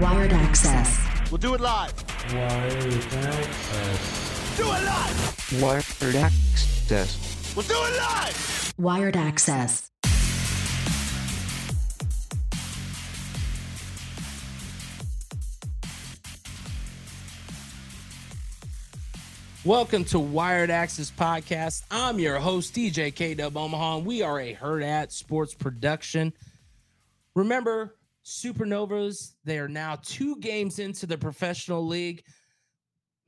Wired access. We'll do it live. Wired access. Do it live. Wired access. We'll do it live. Wired access. Welcome to Wired Access Podcast. I'm your host, DJ K Dub Omaha, and we are a Hurrdat Sports production. Remember, Supernovas, they are now two games into the professional league.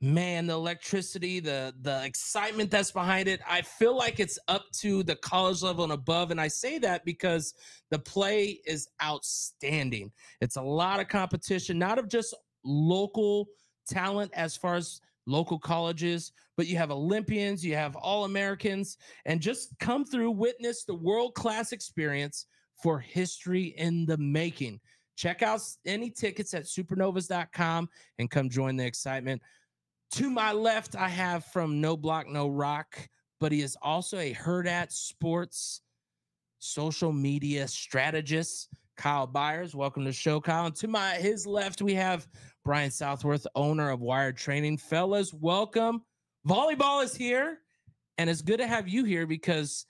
Man, the electricity, the the excitement that's behind it, I feel like it's up to the college level and above. And I say that because the play is outstanding. It's a lot of competition, not of just local talent as far as local colleges, but you have Olympians, you have All Americans, and just come through, witness the world class experience for history in the making. Check out any tickets at supernovas.com and come join the excitement. To my left, I have from No Block, No Rock, but he is also a Hurrdat Sports social media strategist. Kyle Byers, welcome to the show, Kyle. And to my his left, we have Brian Southworth, owner of Wired Training. Fellas, welcome. Volleyball is here, and it's good to have you here because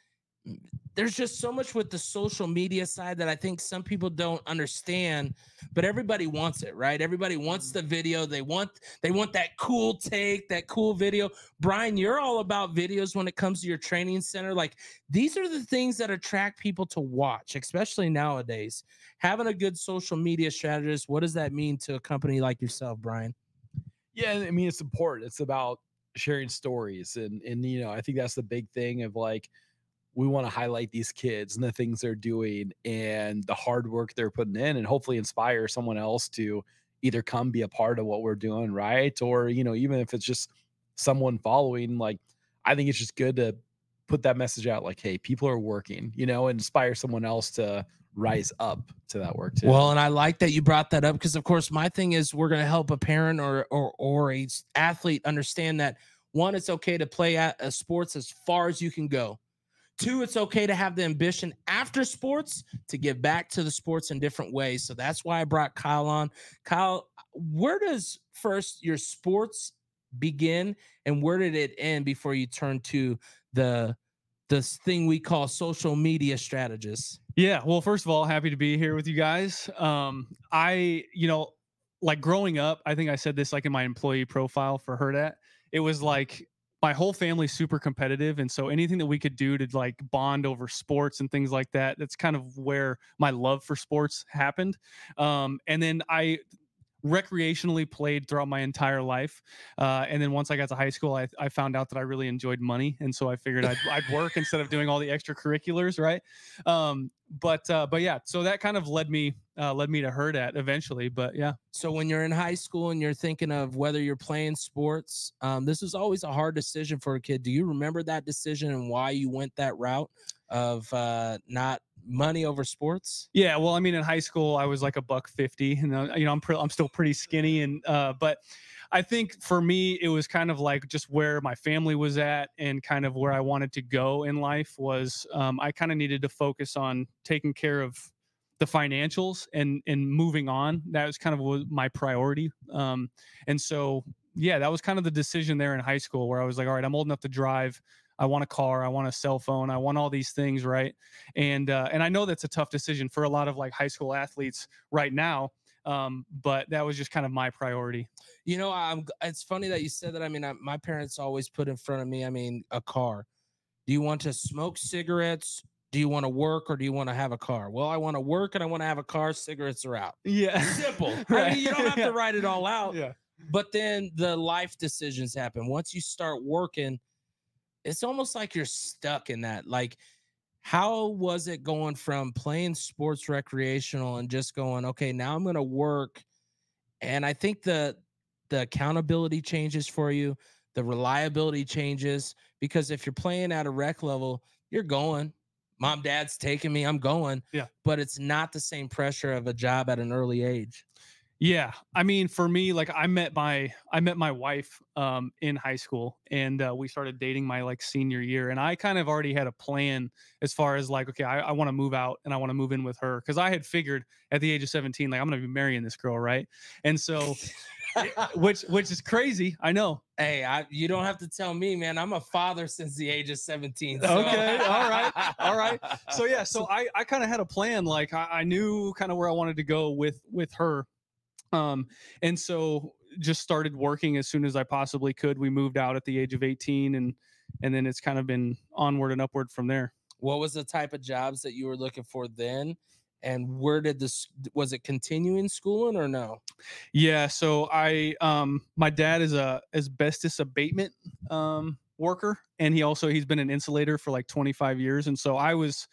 there's just so much with the social media side that I think some people don't understand, but everybody wants it, right? Everybody wants mm-hmm. the video. They want they want that cool take, that cool video. Brian, you're all about videos when it comes to your training center. Like these are the things that attract people to watch, especially nowadays. Having a good social media strategist, what does that mean to a company like yourself, Brian? Yeah, I mean it's important. It's about sharing stories and and you know, I think that's the big thing of like we want to highlight these kids and the things they're doing and the hard work they're putting in and hopefully inspire someone else to either come be a part of what we're doing, right? Or, you know, even if it's just someone following, like I think it's just good to put that message out like, hey, people are working, you know, and inspire someone else to rise up to that work too. Well, and I like that you brought that up because, of course, my thing is we're going to help a parent or or or a athlete understand that one, it's okay to play at a sports as far as you can go. Two, it's okay to have the ambition after sports to give back to the sports in different ways. So that's why I brought Kyle on. Kyle, where does first your sports begin and where did it end before you turn to the this thing we call social media strategists? Yeah. Well, first of all, happy to be here with you guys. Um, I, you know, like growing up, I think I said this like in my employee profile for Hurrdat. It was like my whole family's super competitive. And so anything that we could do to like bond over sports and things like that, that's kind of where my love for sports happened. Um, and then I recreationally played throughout my entire life. Uh, and then once I got to high school, I, I found out that I really enjoyed money. And so I figured I'd, I'd work instead of doing all the extracurriculars. Right. Um, but, uh, but yeah, so that kind of led me, uh, led me to Hurrdat eventually, but yeah. So when you're in high school and you're thinking of whether you're playing sports, um, this is always a hard decision for a kid. Do you remember that decision and why you went that route of uh, not money over sports? Yeah, well, I mean, in high school, I was like a buck fifty, and uh, you know, I'm pre- I'm still pretty skinny, and uh, but I think for me, it was kind of like just where my family was at, and kind of where I wanted to go in life was um, I kind of needed to focus on taking care of the financials and and moving on. That was kind of my priority, um, and so yeah, that was kind of the decision there in high school where I was like, all right, I'm old enough to drive. I want a car. I want a cell phone. I want all these things, right? And uh, and I know that's a tough decision for a lot of like high school athletes right now. Um, but that was just kind of my priority. You know, I'm. It's funny that you said that. I mean, I, my parents always put in front of me. I mean, a car. Do you want to smoke cigarettes? Do you want to work or do you want to have a car? Well, I want to work and I want to have a car. Cigarettes are out. Yeah, Simple. I mean, you don't have Yeah. to write it all out. yeah, But then the life decisions happen. Once you start working, it's almost like you're stuck in that. Like, How was it going from playing sports recreational and just going, okay, now I'm going to work and I think the the accountability changes for you, the reliability changes because if you're playing at a rec level, you're going. Mom, dad's taking me, I'm going. Yeah. But it's not the same pressure of a job at an early age. Yeah, I mean, for me, like I met my I met my wife um, in high school, and uh, we started dating my like senior year, and I kind of already had a plan as far as like, okay, I, I want to move out and I want to move in with her because I had figured at the age of seventeen, like I'm gonna be marrying this girl, right? And so, which which is crazy, I know. Hey, I, you don't have to tell me, man. I'm a father since the age of 17. so- Okay, all right, all right. So yeah, so I I kind of had a plan, like I, I knew kind of where I wanted to go with with her, um, and so just started working as soon as I possibly could. We moved out at the age of 18, and and then it's kind of been onward and upward from there. what was the type of jobs that you were looking for then? And where did this was it continuing schooling or no? Yeah, so I um my dad is a asbestos abatement um worker and he also he's been an insulator for like 25 years and so I was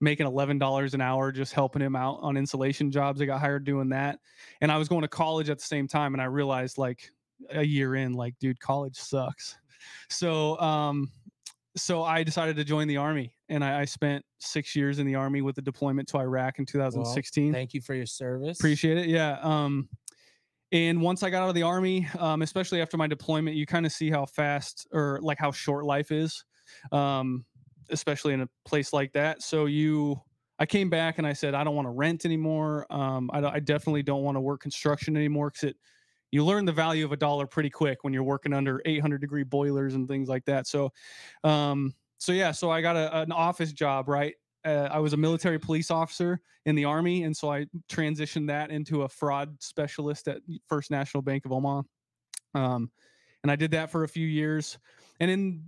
making $11 an hour just helping him out on insulation jobs. I got hired doing that. And I was going to college at the same time and I realized like a year in like dude college sucks. So um so I decided to join the army and I, I spent 6 years in the army with the deployment to Iraq in 2016. Thank you for your service. Appreciate it. Yeah. Um, and once I got out of the army, um, especially after my deployment, you kind of see how fast or like how short life is, um, especially in a place like that. So you, I came back and I said, I don't want to rent anymore. Um, I, I definitely don't want to work construction anymore because it, you learn the value of a dollar pretty quick when you're working under 800 degree boilers and things like that. So, um, so yeah, so I got a, an office job, right? Uh, I was a military police officer in the army, and so I transitioned that into a fraud specialist at First National Bank of Omaha. Um, and I did that for a few years, and in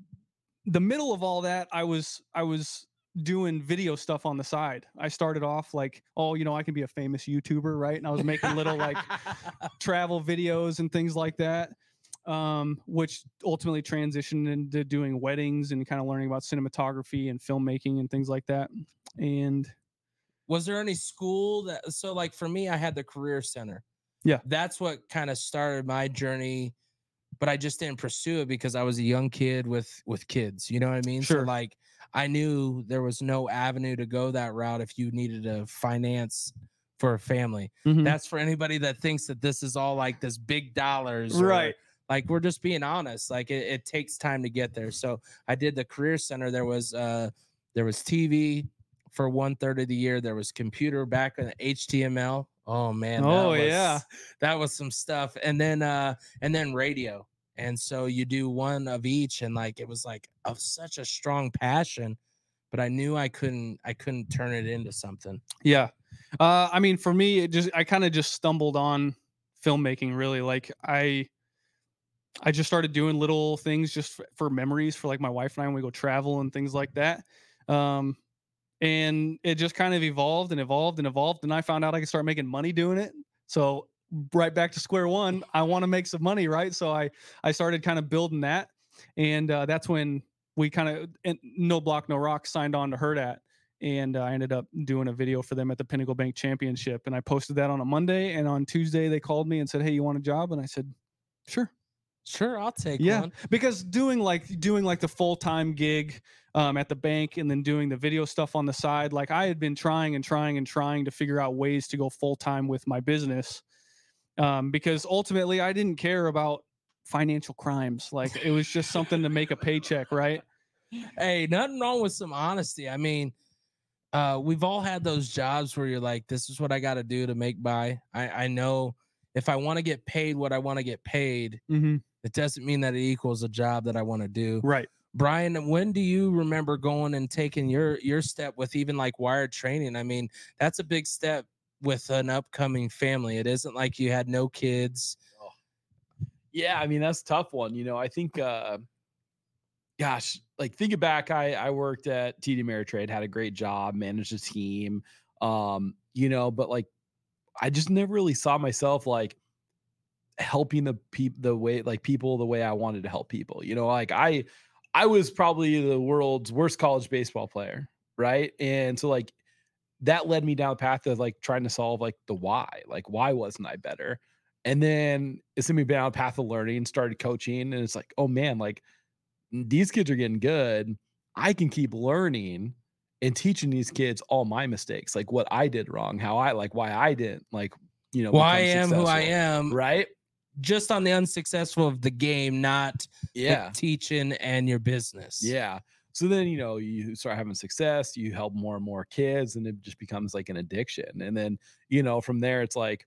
the middle of all that, I was I was doing video stuff on the side. I started off like, oh, you know, I can be a famous YouTuber, right? And I was making little like travel videos and things like that um, which ultimately transitioned into doing weddings and kind of learning about cinematography and filmmaking and things like that and was there any school that so like for me i had the career center Yeah. that's what kind of started my journey but i just didn't pursue it because i was a young kid with with kids you know what i mean Sure. so like i knew there was no avenue to go that route if you needed to finance for a family Mhm. that's for anybody that thinks that this is all like this big dollars or- right like we're just being honest like it, it takes time to get there so i did the career center there was uh there was tv for one third of the year there was computer back in html oh man that Oh, was- yeah. that was some stuff. And then uh and then radio. And so you do one of each and like it was like of such a strong passion but i knew i couldn't i couldn't turn it into something. Yeah. Uh i mean for me it just i kind of just stumbled on filmmaking really. Like i i just started doing little things just for, for memories for like my wife and i when we go travel and things like that. Um and it just kind of evolved and evolved and evolved and i found out i could start making money doing it so right back to square one i want to make some money right so i i started kind of building that and uh, that's when we kind of no block no rock signed on to Hurrdat and uh, I ended up doing a video for them at the Pinnacle Bank Championship. And I posted that on a Monday, and on Tuesday they called me and said, "Hey, you want a job?" And I said, "Sure." sure i'll take Yeah, one because doing like doing like the full time gig um, at the bank and then doing the video stuff on the side, like I had been trying and trying and trying to figure out ways to go full time with my business, um, because ultimately I didn't care about financial crimes. Like it was just something to make a paycheck, right? hey, nothing wrong with some honesty. I mean, uh, we've all had those jobs where you're like, this is what I got to do to make by. I, I know if I want to get paid what I want to get paid, Mm-hmm. it doesn't mean that it equals a job that I want to do. Right. Brian, when do you remember going and taking your your step with even like wired training? I mean, that's a big step with an upcoming family. It isn't like you had no kids. Yeah, I mean that's tough one. You know, I think uh gosh, like thinking back, I I worked at TD Ameritrade, had a great job, managed a team. Um, you know, but like I just never really saw myself like helping the people the way like people the way I wanted to help people. You know, like I I was probably the world's worst college baseball player, right? And so like that led me down the path of like trying to solve like the why, like why wasn't I better? And then it's gonna be down a path of learning, started coaching, and it's like, oh man, like these kids are getting good. I can keep learning and teaching these kids all my mistakes, like what I did wrong, how I like why I didn't like, you know, Why I am who I am, right? Just on the unsuccessful of the game, not the Yeah. teaching and your business. Yeah. So then, you know, you start having success, you help more and more kids, and it just becomes like an addiction. And then, you know, from there, it's like,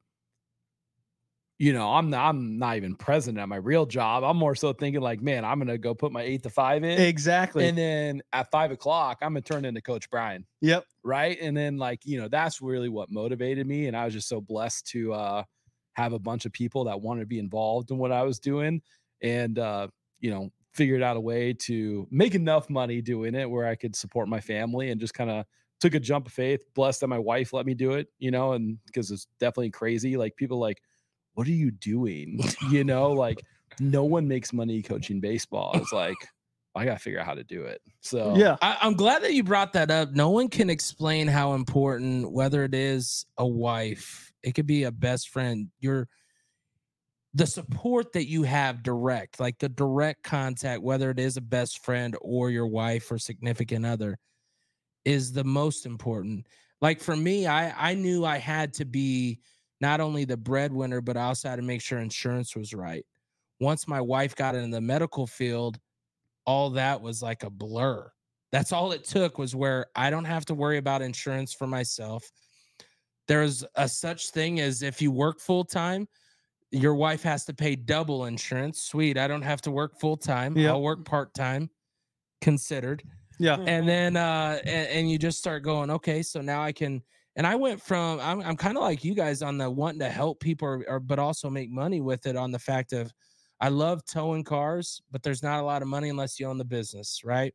you know, I'm not, I'm not even present at my real job. I'm more so thinking like, man, I'm gonna go put my eight to five in, Exactly. and then at five o'clock, I'm gonna turn into Coach Brian, yep. right? And then like, you know, that's really what motivated me, and I was just so blessed to uh, have a bunch of people that wanted to be involved in what I was doing, and uh, you know, figured out a way to make enough money doing it where I could support my family and just kind of took a jump of faith. Blessed that my wife let me do it, you know, and because it's definitely crazy. Like people like, what are you doing? you know, like no one makes money coaching baseball. It's like I gotta figure out how to do it. So Yeah. I, I'm glad that you brought that up. No one can explain how important, whether it is a wife, it could be a best friend, your the support that you have direct, like the direct contact, whether it is a best friend or your wife or significant other, is the most important. Like for me, I I knew I had to be not only the breadwinner, but I also had to make sure insurance was right. Once my wife got in the medical field, all that was like a blur. That's all it took was where I don't have to worry about insurance for myself. There's a such thing as if you work full time, your wife has to pay double insurance. Sweet. I don't have to work full time. Yep. I'll work part time, considered. Yeah. And then uh and, and you just start going, okay, so now I can and I went from I'm I'm kind of like you guys on the wanting to help people or, or but also make money with it on the fact of I love towing cars, but there's not a lot of money unless you own the business, right?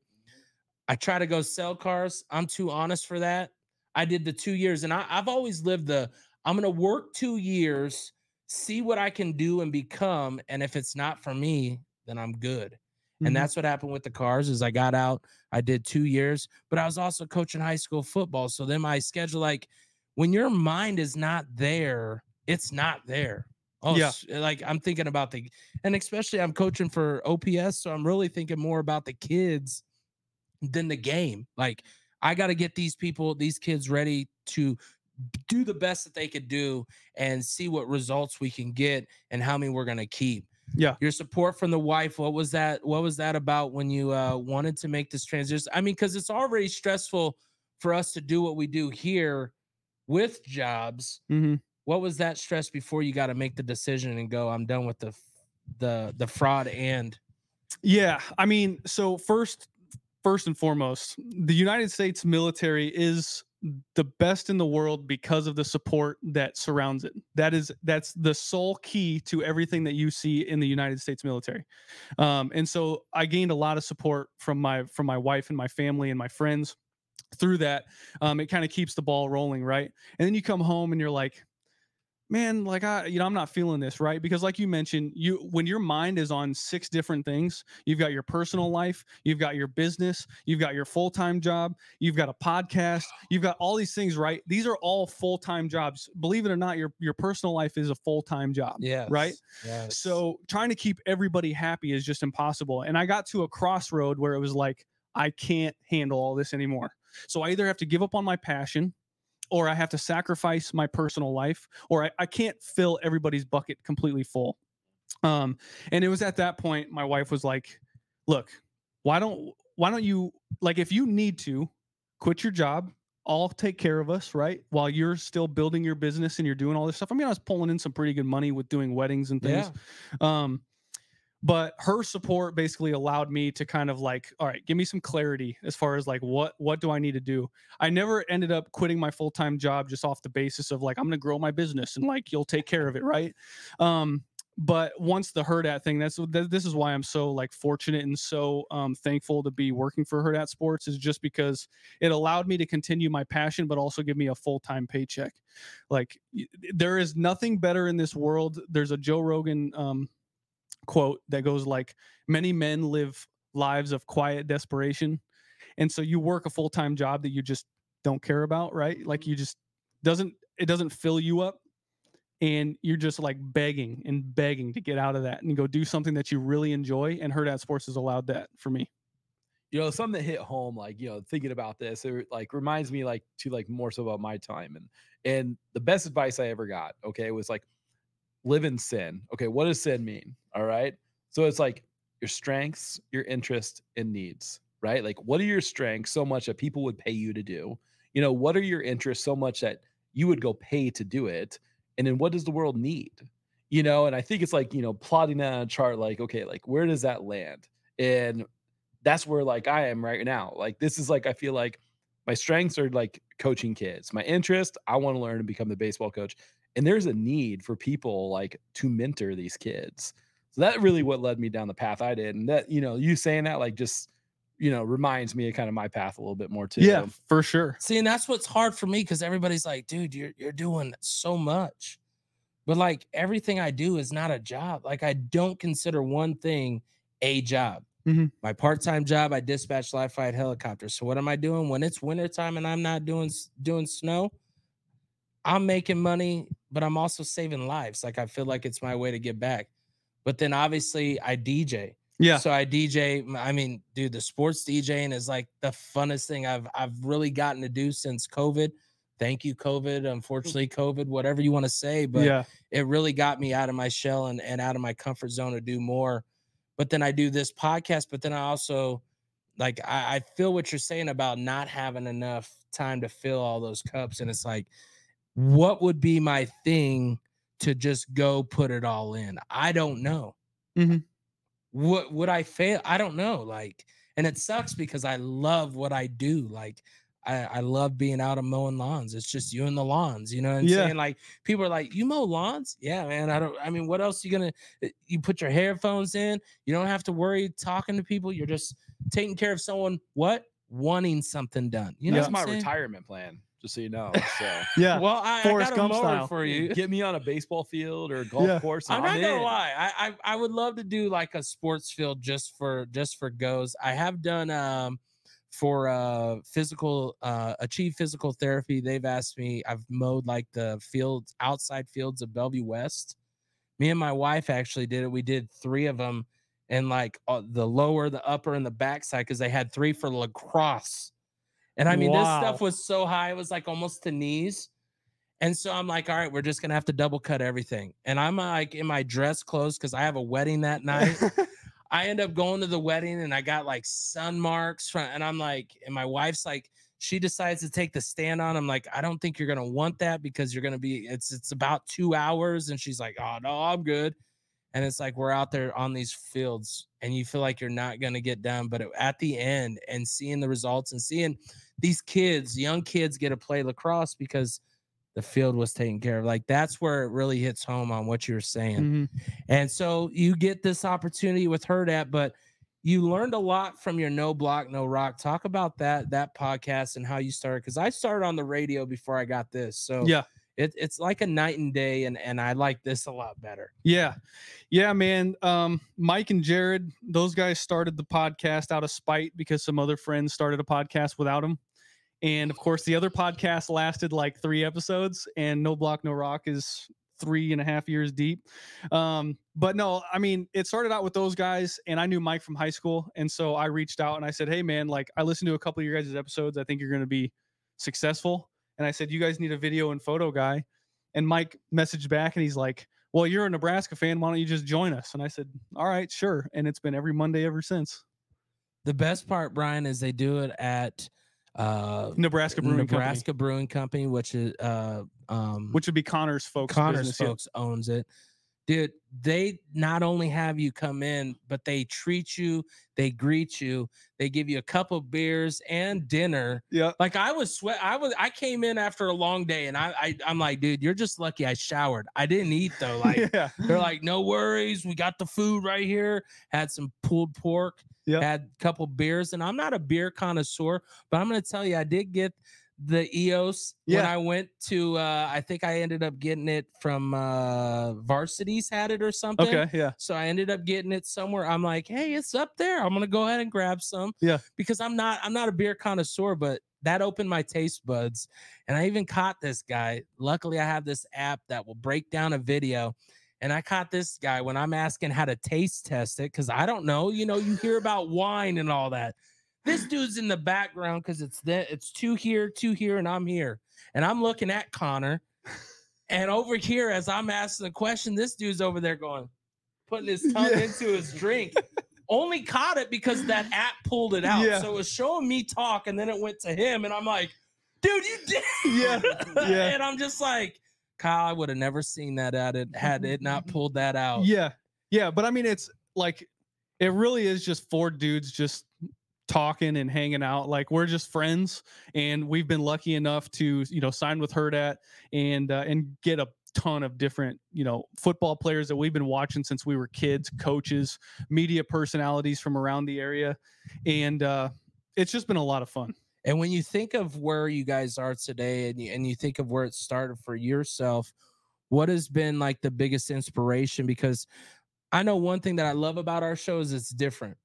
I try to go sell cars. I'm too honest for that. I did the two years, and I, I've always lived the I'm gonna work two years, see what I can do and become, and if it's not for me, then I'm good. And Mhm. that's what happened with the cars. Is I got out, I did two years, but I was also coaching high school football. So then my schedule, like when your mind is not there, it's not there. Oh, Yeah. like I'm thinking about the, and especially I'm coaching for OPS, so I'm really thinking more about the kids than the game. Like I got to get these people, these kids ready to do the best that they could do and see what results we can get and how many we're going to keep. Yeah. Your support from the wife, what was that? What was that about when you uh, wanted to make this transition? I mean, because it's already stressful for us to do what we do here with jobs. Mhm. What was that stress before you got to make the decision and go, I'm done with the the the fraud and Yeah, I mean, so first, first and foremost, the United States military is the best in the world because of the support that surrounds it. That is that's the sole key to everything that you see in the United States military. Um, and so I gained a lot of support from my from my wife and my family and my friends through that. Um, it kind of keeps the ball rolling, right? And then you come home and you're like, man like i you know i'm not feeling this right because like you mentioned you when your mind is on six different things you've got your personal mm-hmm. life you've got your business you've got your full-time job you've got a podcast you've got all these things right these are all full-time jobs believe it or not your your personal life is a full-time job yeah, right Yes. so trying to keep everybody happy is just impossible. And I got to a crossroad where it was like, I can't handle all this anymore. So I either have to give up on my passion or I have to sacrifice my personal life or I, I can't fill everybody's bucket completely full. Um, and it was at that point my wife was like, look, why don't why don't you like if you need to quit your job I'll take care of us, right? While you're still building your business and you're doing all this stuff. I mean, I was pulling in some pretty good money with doing weddings and things. yeah. Um, but her support basically allowed me to kind of like, all right, give me some clarity as far as like what what do I need to do. I never ended up quitting my full time job just off the basis of like I'm gonna grow my business and like you'll take care of it, right? Um, but once the Hurrdat thing, that's th- this is why I'm so like fortunate and so um, thankful to be working for Hurrdat sports is just because it allowed me to continue my passion, but also give me a full time paycheck. Like y- there is nothing better in this world. There's a Joe Rogan um, quote that goes like, "Many men live lives of quiet desperation." and so you work a full-time job that you just don't care about right? Like mm-hmm. you just doesn't it doesn't fill you up and you're just like begging and begging to get out of that and go do something that you really enjoy and Hurrdat sports has allowed that for me. You know something that hit home like you know thinking about this it like reminds me like to like more so about my time and and the best advice i ever got okay was like live in sin. Okay what does sin mean? All right? So it's like your strengths your interests and needs right? Like what are your strengths so much that people would pay you to do? You know what are your interests so much that you would go pay to do it? And then what does the world need? You know and i think it's like you know plotting that on a chart like okay like where does that land? And that's where like I am right now. Like this is like I feel like my strengths are like coaching kids. My interest, I want to learn and become the baseball coach. And there's a need for people like to mentor these kids. So that really what led me down the path I did. And that, you know, you saying that like just, you know, reminds me of kind of my path a little bit more too. yeah for sure See, and that's what's hard for me because everybody's like, dude, you're you're doing so much. But like everything I do is not a job. Like I don't consider one thing a job. Mhm. My part-time job, I dispatch live fight helicopters. So what am I doing when it's wintertime and I'm not doing doing snow? I'm making money, but I'm also saving lives. Like I feel like it's my way to get back. But then obviously I DJ. yeah So I DJ. I mean, dude, the sports DJing is like the funnest thing I've I've really gotten to do since COVID. Thank you, COVID. Mm. Unfortunately, COVID, whatever you want to say, but yeah it really got me out of my shell and, and out of my comfort zone to do more. But then I do this podcast, but then I also like I, I feel what you're saying about not having enough time to fill all those cups. And it's like, what would be my thing to just go put it all in? I don't know. Mhm. What would I fail? I don't know. Like, and it sucks because I love what I do. Like, I, I love being out and mowing lawns. It's just you and the lawns, you know what I'm Yeah. saying? Like people are like, you mow lawns? Yeah, man. I don't I mean, what else you gonna uh, you put your headphones in, you don't have to worry talking to people. You're just taking care of someone what? Wanting something done. You know That's my saying? retirement plan, just so you know. So yeah Well, I, I got a Gump mower style. for you. get me on a baseball field or a golf Yeah. course. I'm and not gonna lie. I, I I would love to do like a sports field just for just for goes. I have done um for uh physical uh achieve physical therapy. They've asked me. I've mowed like the fields outside fields of Bellevue West. Me and my wife actually did it. We did three of them and like uh, the lower, the upper, and the backside because they had three for lacrosse. And I mean, this stuff was so high, it was like almost to knees. And so I'm like, all right, we're just gonna have to double cut everything. And I'm like in my dress clothes because I have a wedding that night. I end up going to the wedding and I got like sun marks from, and I'm like, and my wife's like, she decides to take the stand on. I'm like, I don't think you're gonna want that because you're gonna be, it's it's about two hours. And she's like, oh no, I'm good. And it's like we're out there on these fields and you feel like you're not gonna get done, but at the end and seeing the results and seeing these kids, young kids, get to play lacrosse because the field was taken care of. Like that's where it really hits home on what you're saying. Mhm. And so you get this opportunity with Hurrdat, but you learned a lot from your no block, no rock. Talk about that that podcast and how you started. Because I started on the radio before I got this. So yeah it, it's like a night and day, and and I like this a lot better. Yeah. Yeah, man. Um, Mike and Jared, those guys started the podcast out of spite because some other friends started a podcast without them. And of course, the other podcast lasted like three episodes, and No Block, No Rock is three and a half years deep. Um, but no, I mean, it started out with those guys, and I knew Mike from high school. And so I reached out and I said, Hey, man, like I listened to a couple of your guys' episodes. I think you're going to be successful. And I said, You guys need a video and photo guy. And Mike messaged back and he's like, Well, you're a Nebraska fan. Why don't you just join us? And I said, All right, sure. And it's been every Monday ever since. The best part, Brian, is they do it at uh Nebraska Brewing Nebraska Brewing Company, which is uh um which would be Connor's folks. Connor's business, yeah. folks owns it. Dude, they not only have you come in, but they treat you, they greet you, they give you a cup of beers and dinner. Yeah. Like I was sweat, I was I came in after a long day and I, I I'm like, dude, you're just lucky I showered. I didn't eat though. Like yeah. they're like, no worries, we got the food right here. Had some pulled pork, Yep. had a couple beers, and I'm not a beer connoisseur, but I'm gonna tell you, I did get the EOS when I went to uh I think I ended up getting it from uh Varsities had it or something. Okay, yeah. So I ended up getting it somewhere. I'm like, hey, it's up there. I'm gonna go ahead and grab some. Yeah. Because I'm not I'm not a beer connoisseur, but that opened my taste buds. And I even caught this guy. Luckily, I have this app that will break down a video. And I caught this guy when I'm asking how to taste test it because I don't know. You know, you hear about wine and all that. This dude's in the background because it's that it's two here, two here, and I'm here. And I'm looking at Connor. And over here, as I'm asking the question, this dude's over there going, putting his tongue Yeah. into his drink. Only caught it because that app pulled it out. Yeah. So it was showing me talk, and then it went to him, and I'm like, dude, you did. Yeah, yeah. and I'm just like, Kyle, I would have never seen that at it had it not pulled that out. Yeah. Yeah. But I mean, it's like, it really is just four dudes just talking and hanging out. Like we're just friends, and we've been lucky enough to, you know, sign with Hurrdat and uh, and get a ton of different, you know, football players that we've been watching since we were kids, coaches, media personalities from around the area, and uh, it's just been a lot of fun. And when you think of where you guys are today and you, and you think of where it started for yourself, what has been like the biggest inspiration? Because I know one thing that I love about our show is it's different.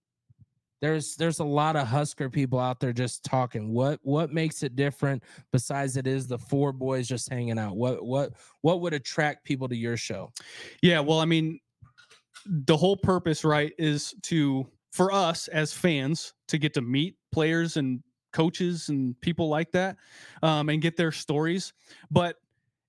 There's there's a lot of Husker people out there just talking. What what makes it different besides it is the four boys just hanging out? What what what would attract people to your show? Yeah, well, I mean, the whole purpose, right, is to for us as fans to get to meet players and coaches and people like that, um, and get their stories. But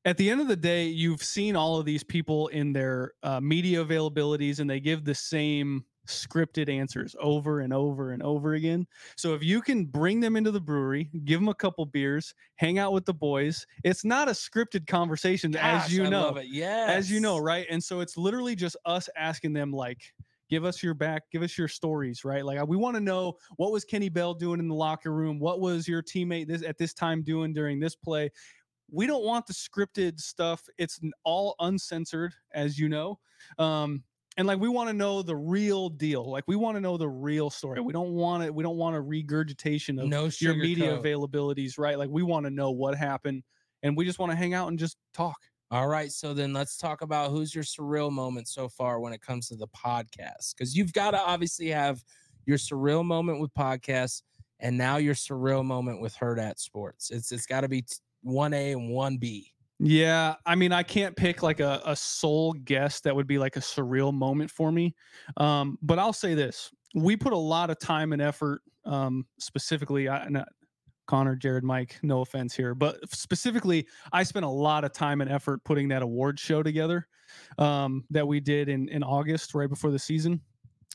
at the end of the day, you've seen all of these people in their uh, media availabilities, and they give the same scripted answers over and over and over again. So if you can bring them into the brewery, give them a couple beers, hang out with the boys, it's not a scripted conversation, as you I know love it. Yes. as you know, right? And so it's literally just us asking them, like, give us your back, give us your stories, right? Like, we want to know what was Kenny Bell doing in the locker room? What was your teammate this at this time doing during this play? We don't want the scripted stuff. It's all uncensored, as you know. Um, and like we want to know the real deal. Like we want to know the real story. We don't want it. We don't want a regurgitation of no your media sugarcoat. availabilities, right? Like we want to know what happened, and we just want to hang out and just talk. All right, so then let's talk about who's your surreal moment so far when it comes to the podcast. Because you've got to obviously have your surreal moment with podcasts, and now your surreal moment with Hurrdat Sports. It's it's got to be one A and one B. Yeah, I mean, I can't pick like a, a sole guest that would be like a surreal moment for me. Um, but I'll say this: we put a lot of time and effort, um, specifically. I, Connor, Jared, Mike. No offense here, but specifically, I spent a lot of time and effort putting that award show together um, that we did in in August, right before the season.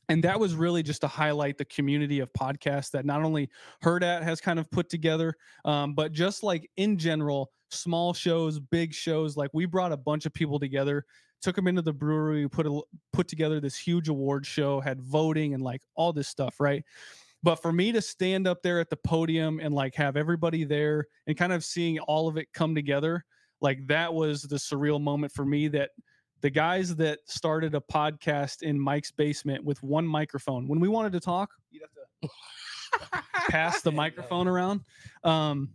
And that was really just to highlight the community of podcasts that not only Hurrdat has kind of put together, um, but just like in general, small shows, big shows. Like we brought a bunch of people together, took them into the brewery, put a, put together this huge award show, had voting and like all this stuff, right? But for me to stand up there at the podium and like have everybody there and kind of seeing all of it come together, like that was the surreal moment for me that the guys that started a podcast in Mike's basement with one microphone, when we wanted to talk, you'd have to pass the microphone around. Um,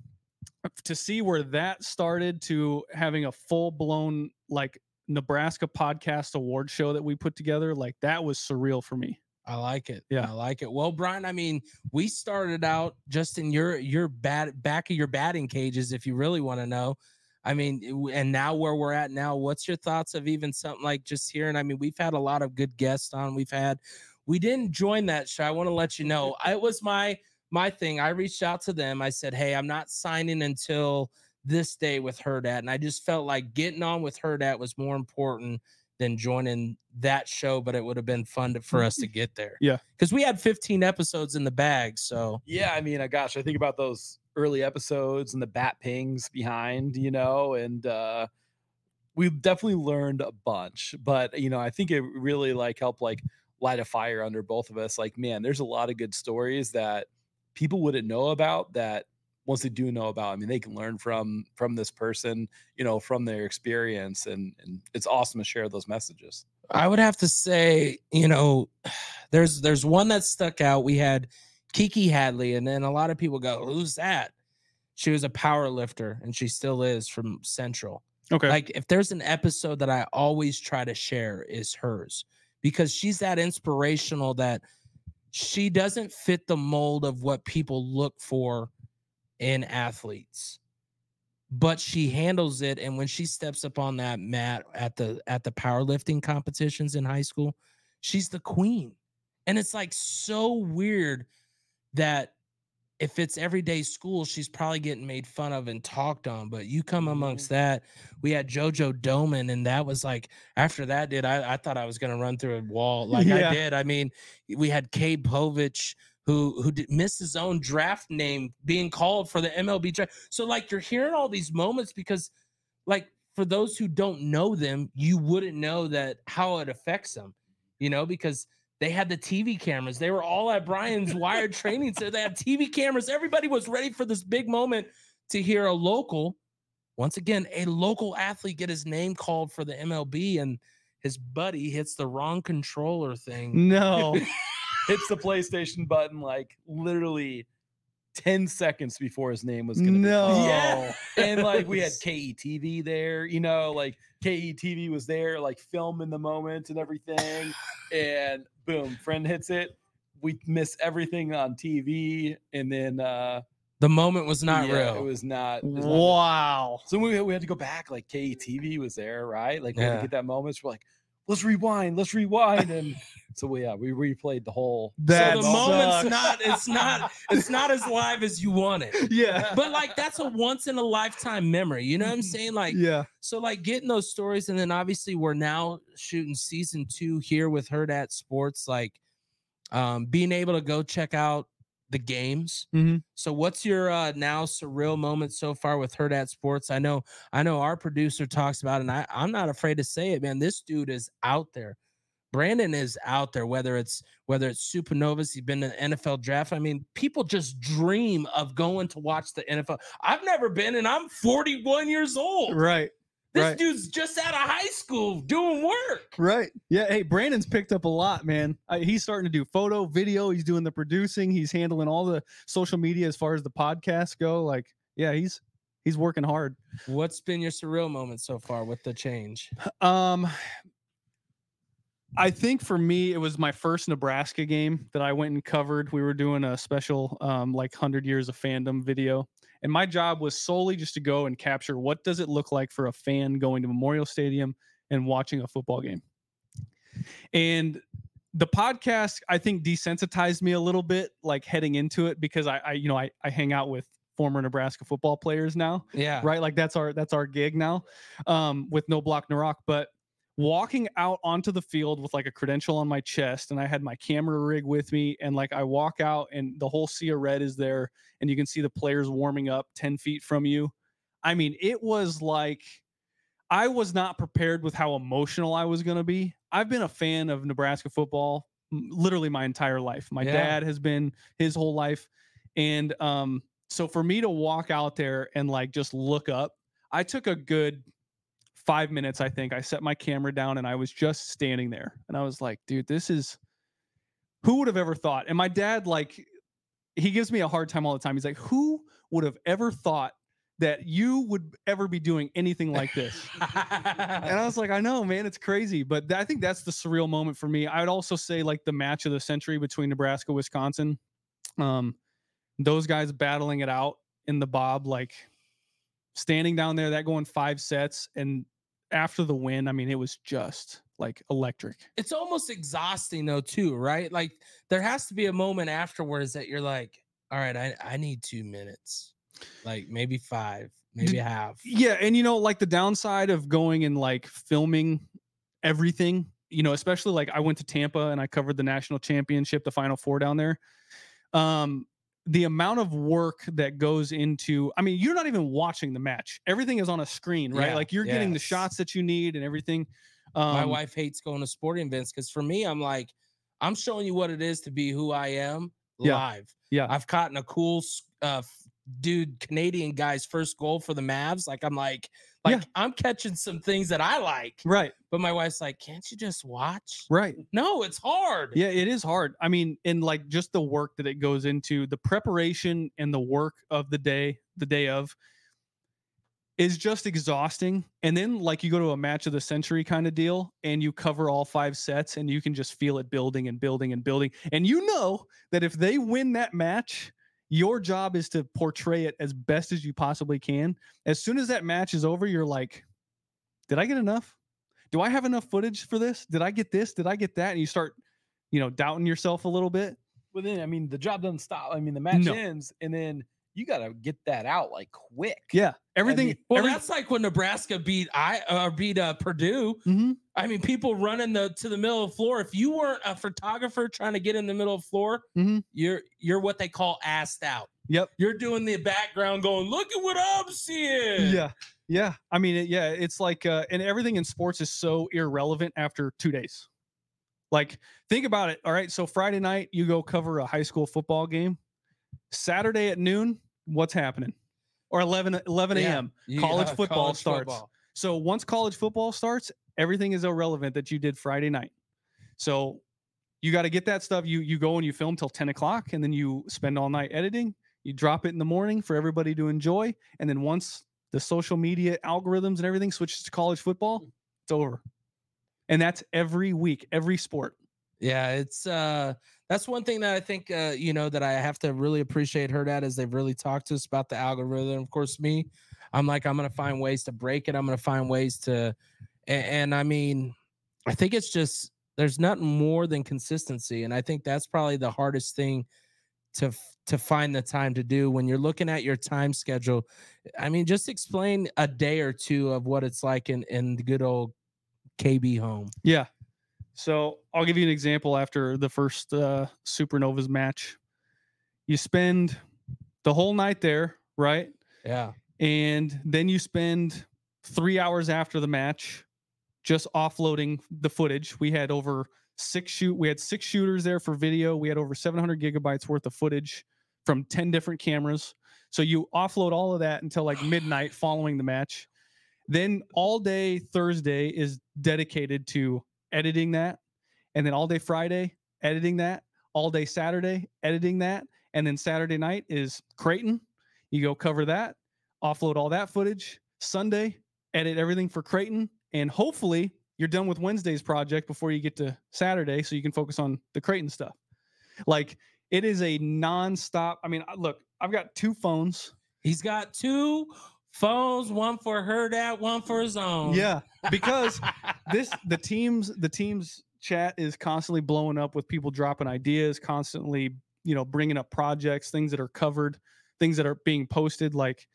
to see where that started to having a full blown like Nebraska podcast award show that we put together, like that was surreal for me. I like it. Yeah. I like it. Well, Brian, I mean, we started out just in your your bat back of your batting cages, if you really want to know. I mean, and now where we're at now, what's your thoughts of even something like just hearing? I mean, we've had a lot of good guests on. We've had, we didn't join that show. I want to let you know, I- it was my my thing. I reached out to them. I said, hey, I'm not signing until this day with Hurrdat, and I just felt like getting on with her Hurrdat was more important than joining that show. But it would have been fun to, for us to get there. Yeah. because we had 15 episodes in the bag. So Yeah, I mean, uh, gosh, I think about those early episodes and the bat pings behind, you know, and uh we definitely learned a bunch. But you know, I think it really like helped like light a fire under both of us. Like, man, there's a lot of good stories that people wouldn't know about that once they do know about, I mean, they can learn from from this person, you know, from their experience, and and it's awesome to share those messages. I would have to say, you know, there's there's one that stuck out. We had Kiki Hadley, and then a lot of people go, "Who's that?" She was a power lifter and she still is from Central. Okay. Like if there's an episode that I always try to share is hers because she's that inspirational that she doesn't fit the mold of what people look for in athletes. But she handles it and when she steps up on that mat at the at the powerlifting competitions in high school, she's the queen. And it's like so weird that if it's everyday school, she's probably getting made fun of and talked on. But you come mm-hmm. amongst that, we had JoJo Domann, and that was like after that, dude, I, I thought I was gonna run through a wall like Yeah. I did. I mean, we had Cade Povich who who did, missed his own draft name being called for the MLB draft. So like you're hearing all these moments because like for those who don't know them, you wouldn't know that how it affects them, you know, because they had the TV cameras. They were all at Brian's wired training. So they had TV cameras. Everybody was ready for this big moment to hear a local, once again, a local athlete get his name called for the MLB and his buddy hits the wrong controller thing. no. Hits the PlayStation button like literally 10 seconds before his name was gonna No. be Yeah. And like we had KETV there, you know, like KETV was there, like filming the moment and everything. and boom, friend hits it. We miss everything on TV. And then uh The moment was not yeah, real. It was not, it was not Wow. so we, we had to go back, like KETV was there, right? Like we had to get that moment. So we're like, let's rewind, let's rewind. And so we, yeah, we replayed the whole. That so the moment's not it's not it's not as live as you want it. Yeah. But like that's a once in a lifetime memory. You know what I'm saying? Like yeah. so like getting those stories and then obviously we're now shooting season 2 here with Hurrdat Sports like um being able to go check out the games. Mhm. So what's your uh now surreal moment so far with Hurrdat Sports? I know I know our producer talks about it and I I'm not afraid to say it man. This dude is out there. Brandon is out there, whether it's whether it's supernovas, he's been to the NFL draft. I mean, people just dream of going to watch the NFL. I've never been, and I'm 41 years old. Right. This right. dude's just out of high school doing work. Right. Yeah. Hey, Brandon's picked up a lot, man. Uh, he's starting to do photo, video. He's doing the producing. He's handling all the social media as far as the podcasts go. Like, yeah, he's he's working hard. What's been your surreal moment so far with the change? Um, I think for me, it was my first Nebraska game that I went and covered. We were doing a special, um, like hundred years of fandom video, and my job was solely just to go and capture what does it look like for a fan going to Memorial Stadium and watching a football game. And the podcast, I think, desensitized me a little bit, like heading into it, because I, I you know, I, I hang out with former Nebraska football players now Yeah. right? Like that's our that's our gig now, um, with no block no rock. But walking out onto the field with like a credential on my chest, and I had my camera rig with me, and like I walk out, and the whole sea of red is there, and you can see the players warming up ten feet from you. I mean, it was like I was not prepared with how emotional I was going to be. I've been a fan of Nebraska football literally my entire life. My Yeah. dad has been his whole life. And um, so for me to walk out there and like just look up, I took a good five minutes, I think. I set my camera down and I was just standing there. And I was like, dude, this is who would have ever thought? And my dad, like, he gives me a hard time all the time. He's like, who would have ever thought that you would ever be doing anything like this? and I was like, I know, man, it's crazy. But I think that's the surreal moment for me. I would also say like the match of the century between Nebraska, Wisconsin. Um, those guys battling it out in the bob, like standing down there, that going five sets, and after the win, I mean, it was just like electric. it's almost exhausting though, too, right? Like there has to be a moment afterwards that you're like, all right, I, I need two minutes. Like maybe five, maybe half. Yeah, and you know, like the downside of going and like filming everything, you know, especially like I went to Tampa and I covered the national championship, the final four down there. Um, the amount of work that goes into, I mean, you're not even watching the match. Everything is on a screen, right? Yeah, like you're getting the shots that you need and everything. Um, My wife hates going to sporting events because for me, I'm like, I'm showing you what it is to be who I am Yeah, live. yeah. I've caught in a cool uh, dude, Canadian guy's first goal for the Mavs. Like, I'm like, Like Yeah. I'm catching some things that I like, Right. but my wife's like, "Can't you just watch?" Right. No, it's hard. Yeah, it is hard. I mean, and like just the work that it goes into, the preparation and the work of the day, the day of, is just exhausting. And then, like, you go to a match of the century kind of deal and you cover all five sets and you can just feel it building and building and building. And you know that if they win that match, your job is to portray it as best as you possibly can. As soon as that match is over, you're like, did I get enough? Do I have enough footage for this? Did I get this? Did I get that? And you start you know, doubting yourself a little bit. But then, I mean, the job doesn't stop. I mean, the match No. ends, and then you got to get that out like quick. Yeah, everything. mean, Well, every- that's like when Nebraska beat I uh, beat uh, Purdue. Mhm. I mean, people running the to the middle of the floor. If you weren't a photographer trying to get in the middle of the floor, Mhm. you're you're what they call assed out. Yep. You're doing the background, going, "Look at what I'm seeing." Yeah, yeah. I mean, yeah. It's like, uh, and everything in sports is so irrelevant after two days. Like, think about it. All right, so Friday night you go cover a high school football game. Saturday at noon, what's happening? Or 11 11 a.m. You- College football college starts. football. So once college football starts, everything is irrelevant that you did Friday night. So you got to get that stuff. You you go and you film till 10 o'clock and then you spend all night editing. You drop it in the morning for everybody to enjoy. And then once the social media algorithms and everything switches to college football, it's over. And that's every week, every sport. Yeah, it's uh that's one thing that I think uh you know that I have to really appreciate Hurrdat is they've really talked to us about the algorithm. Of course, me, I'm like I'm gonna find ways to break it. I'm gonna find ways to and, and I mean, I think it's just there's nothing more than consistency. And I think that's probably the hardest thing to to find the time to do when you're looking at your time schedule. I mean, just explain a day or two of what it's like in in the good old KB home. Yeah. So I'll give you an example after the first uh, Supernovas match. You spend the whole night there, right? Yeah. and then you spend three hours after the match just offloading the footage. We had over six shoot. We had six shooters there for video. We had over 700 gigabytes worth of footage from 10 different cameras. So you offload all of that until like midnight following the match. Then all day Thursday is dedicated to editing that, and then all day Friday editing that. All day Saturday editing that, and then Saturday night is Creighton. You go cover that offload all that footage. Sunday, edit everything for Creighton, and hopefully you're done with Wednesday's project before you get to Saturday, so you can focus on the Creighton stuff. Like it is a nonstop. I mean, uh, look, I've got two phones. He's got two phones, one for Hurrdat, one for his own. Yeah, because this the teams the teams chat is constantly blowing up with people dropping ideas, constantly you know bringing up projects, things that are covered, things that are being posted. Like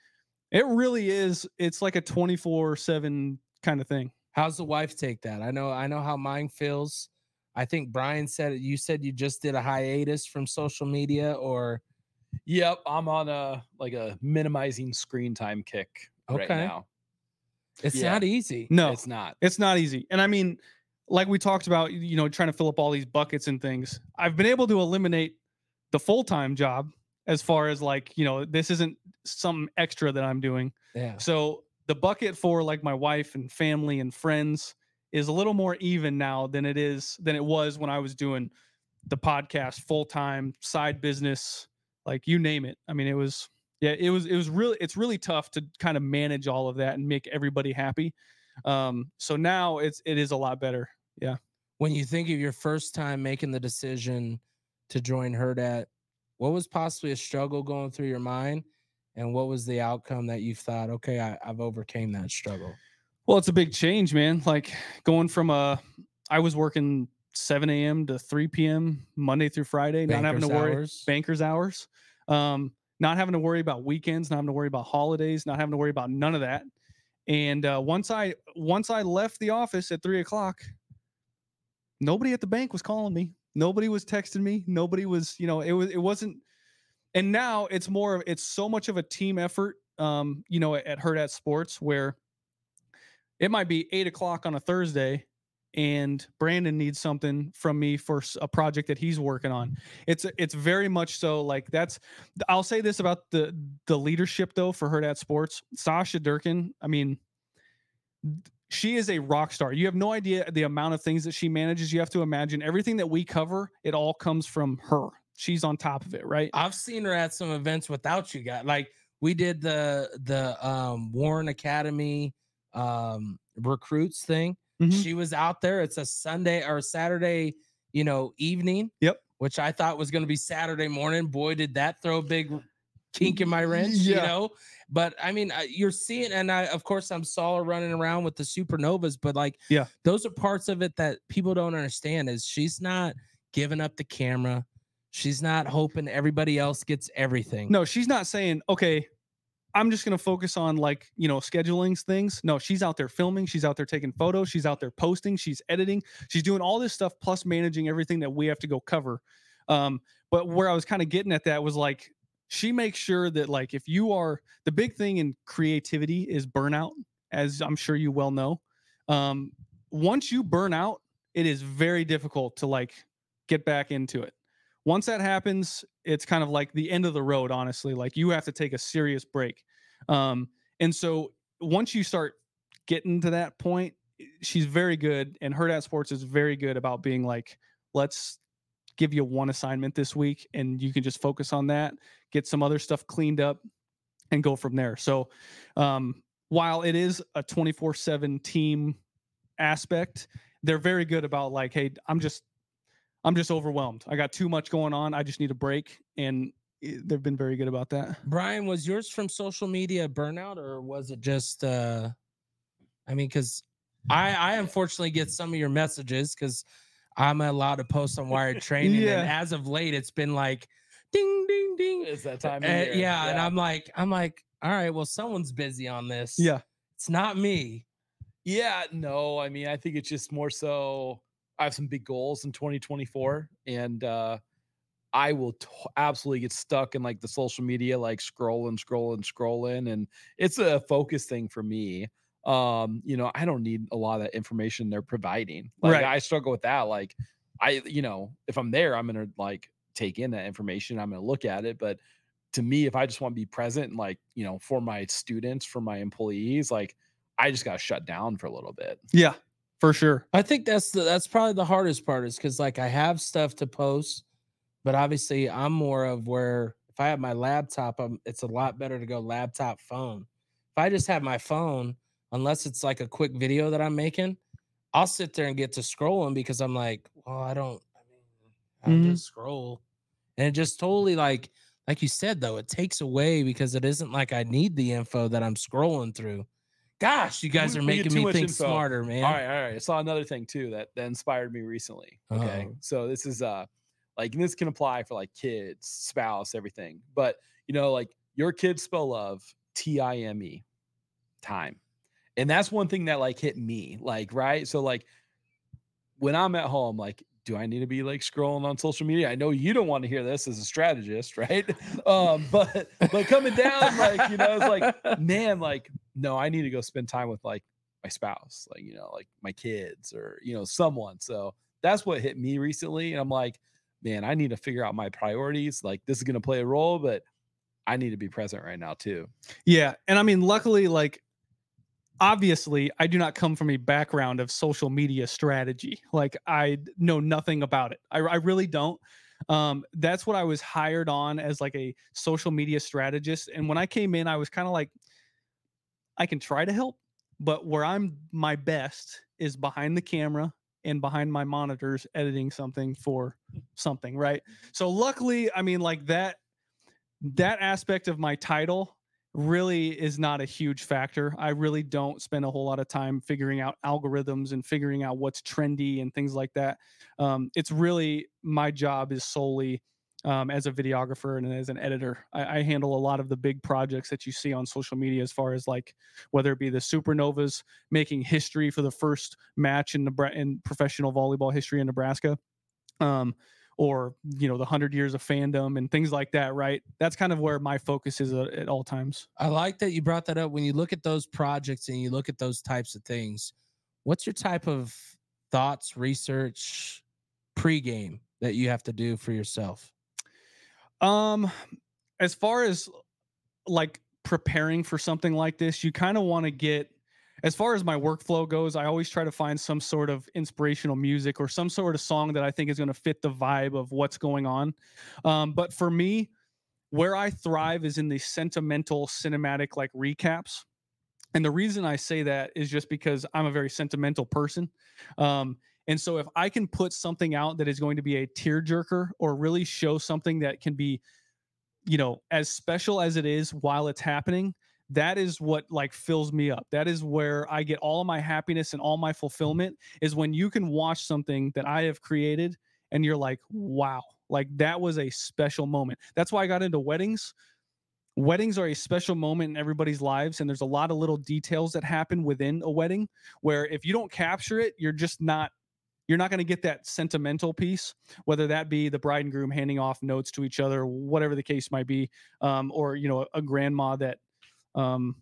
it really is. It's like a twenty four seven kind of thing. How's the wife take that? I know, I know how mine feels. I think Brian said it. You said you just did a hiatus from social media, or Yep, I'm on a like a minimizing screen time kick right Okay. now. it's Yeah. not easy. No, It's not. It's not easy. And I mean, like we talked about, you know, trying to fill up all these buckets and things. I've been able to eliminate the full time job as far as like, you know, this isn't some extra that I'm doing. Yeah. So the bucket for like my wife and family and friends is a little more even now than it is than it was when I was doing the podcast full time, side business, like you name it. I mean, it was yeah, it was it was really it's really tough to kind of manage all of that and make everybody happy. Um, so now it's it is a lot better. Yeah. When you think of your first time making the decision to join Hurrdat, what was possibly a struggle going through your mind, and what was the outcome that you thought, okay, I, I've overcame that struggle? Well, it's a big change, man. Like going from a, I was working 7 a.m. to 3 p.m. Monday through Friday, not having to worry hours? bankers hours, um, not having to worry about weekends, not having to worry about holidays, not having to worry about none of that. And uh, once I once I left the office at three o'clock, nobody at the bank was calling me. Nobody was texting me. Nobody was, you know, it was it wasn't. And now it's more of it's so much of a team effort. Um, you know, at, at Hurrdat Sports where it might be eight o'clock on a Thursday and Brandon needs something from me for a project that he's working on. It's it's very much so like that's I'll say this about the the leadership though for Hurrdat Sports. Sasha Durkin, I mean, she is a rock star. You have no idea the amount of things that she manages. You have to imagine everything that we cover, it all comes from her. She's on top of it, right? I've seen her at some events without you guys. Like we did the the um Warren Academy um recruits thing. Mhm. She was out there. It's a Sunday or Saturday, you know, evening. Yep. Which I thought was going to be Saturday morning. Boy, did that throw a big kink in my wrench, you know. But I mean, you're seeing, and I, of course, I'm her running around with the supernovas, but like, Yeah. those are parts of it that people don't understand. Is she's not giving up the camera. She's not hoping everybody else gets everything. No, she's not saying, okay, I'm just going to focus on like, you know, scheduling things. No, she's out there filming. She's out there taking photos. She's out there posting. She's editing. She's doing all this stuff plus managing everything that we have to go cover. Um, but where I was kind of getting at that was like, she makes sure that like if you are the big thing in creativity is burnout, as I'm sure you well know. Um, once you burn out, it is very difficult to like get back into it once that happens, it's kind of like the end of the road, honestly. Like you have to take a serious break. Um, and so once you start getting to that point, she's very good. And Hurrdat Sports is very good about being like, let's give you one assignment this week and you can just focus on that, get some other stuff cleaned up and go from there. So um, while it is a 24 7 team aspect, they're very good about like, hey, I'm just I'm just overwhelmed. I got too much going on. I just need a break, and eh, they've been very good about that. Brian, was yours from social media burnout or was it just uh I mean, because I I unfortunately get some of your messages because I'm allowed to post on wired training. Yeah. And as of late, it's been like ding ding ding. It's that time of Uh, year. yeah, and I'm like, I'm like, all right, well, someone's busy on this. Yeah, it's not me. Yeah, no, I mean, I think it's just more so I have some big goals in 2024 and uh I will t- absolutely get stuck in like the social media like scrolling scrolling scrolling and it's a focus thing for me. Um, you know, I don't need a lot of that information they're providing. Like Right. I struggle with that like I you know, if I'm there, I'm going to like take in that information, I'm going to look at it, but to me if I just want to be present and like, you know, for my students, for my employees, like I just got shut down for a little bit. Yeah, for sure. I think that's the that's probably the hardest part is because like I have stuff to post, but obviously I'm more of where if I have my laptop, I'm, it's a lot better to go laptop phone. If I just have my phone, unless it's like a quick video that I'm making, I'll sit there and get to scrolling because I'm like, well, I don't. I mean, I'll Mhm. just scroll, and it just totally like like you said though, it takes away because it isn't like I need the info that I'm scrolling through. Gosh, you guys We- are making me think info. smarter, man. All right, all right. I saw another thing too that that inspired me recently. Okay, Uh-oh. so this is uh like this can apply for like kids, spouse, everything. But you know, like your kids spell love T I M E, time, and that's one thing that like hit me. Like right, so like when I'm at home, like. Do I need to be like scrolling on social media? I know you don't want to hear this as a strategist, right? Um, but but coming down, like you know, it's like man, like, no, I need to go spend time with like my spouse, like, you know, like my kids or, you know, someone. So that's what hit me recently. And I'm like, man, I need to figure out my priorities. Like, this is going to play a role, but I need to be present right now, too. Yeah, and I mean, luckily, like obviously, I do not come from a background of social media strategy. Like I know nothing about it. I, I really don't. Um, that's what I was hired on as like a social media strategist. And when I came in, I was kind of like, I can try to help, but where I'm my best is behind the camera and behind my monitors editing something for something, right? So luckily, I mean, like that that aspect of my title really is not a huge factor. I really don't spend a whole lot of time figuring out algorithms and figuring out what's trendy and things like that. Um, it's really my job is solely um, as a videographer and as an editor. I, I handle a lot of the big projects that you see on social media, as far as like whether it be the Supernovas making history for the first match in Nebra- in professional volleyball history in Nebraska. Um, or you know the 100 years of fandom and things like that right that's kind of where my focus is at, at all times I like that you brought that up. When you look at those projects and you look at those types of things, what's your type of thoughts, research, pregame that you have to do for yourself? Um as far as like preparing for something like this you kind of want to get as far as my workflow goes, I always try to find some sort of inspirational music or some sort of song that I think is going to fit the vibe of what's going on. Um, but for me, where I thrive is in the sentimental cinematic like recaps. And the reason I say that is just because I'm a very sentimental person. Um, and so if I can put something out that is going to be a tearjerker or really show something that can be, you know, as special as it is while it's happening, that is what like fills me up. That is where I get all of my happiness and all my fulfillment is when you can watch something that I have created and you're like, wow, like that was a special moment. That's why I got into weddings. Weddings are a special moment in everybody's lives, and there's a lot of little details that happen within a wedding where if you don't capture it, you're just not you're not going to get that sentimental piece, whether that be the bride and groom handing off notes to each other, whatever the case might be, um, or you know a grandma that um,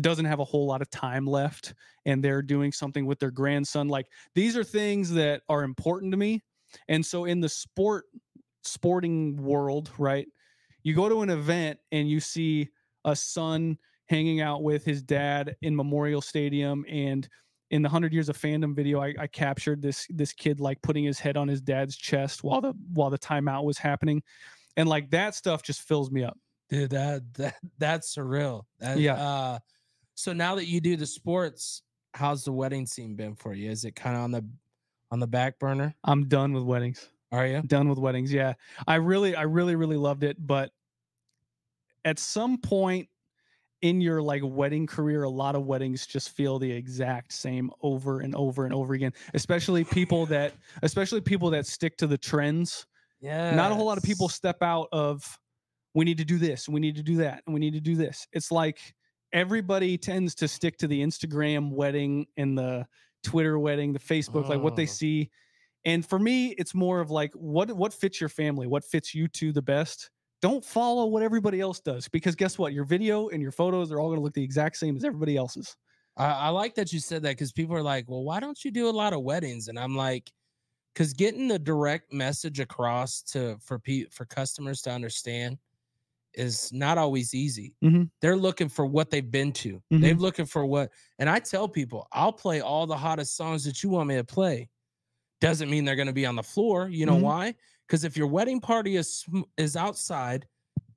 doesn't have a whole lot of time left and they're doing something with their grandson. Like these are things that are important to me. And so in the sport sporting world, right? You go to an event and you see a son hanging out with his dad in Memorial Stadium and in the 100 years of fandom video I, I captured this this kid like putting his head on his dad's chest while the while the timeout was happening and like that stuff just fills me up Dude, that that that's surreal. That, Yeah. Uh, so now that you do the sports, how's the wedding scene been for you? Is it kind of on the on the back burner? i'm done with weddings Are you? done with weddings yeah i really i really really loved it but at some point in your like wedding career a lot of weddings just feel the exact same over and over and over again especially people that especially people that stick to the trends. Yeah. not a whole lot of people step out of we need to do this we need to do that and we need to do this. It's like everybody tends to stick to the instagram wedding and the twitter wedding the facebook like what they Oh. see. And for me it's more of like what what fits your family? What fits you two the best don't follow what everybody else does because guess what your video and your photos are all going to look the exact same as everybody else's I, I like that you said that because people are like, well, why don't you do a lot of weddings? And I'm like, because getting the direct message across to for pe- for customers to understand is not always easy. Mhm. They're looking for what they've been to. They're looking for what, and I tell people, I'll play all the hottest songs that you want me to play. Doesn't mean they're going to be on the floor. You know Mhm. why? Because if your wedding party is is outside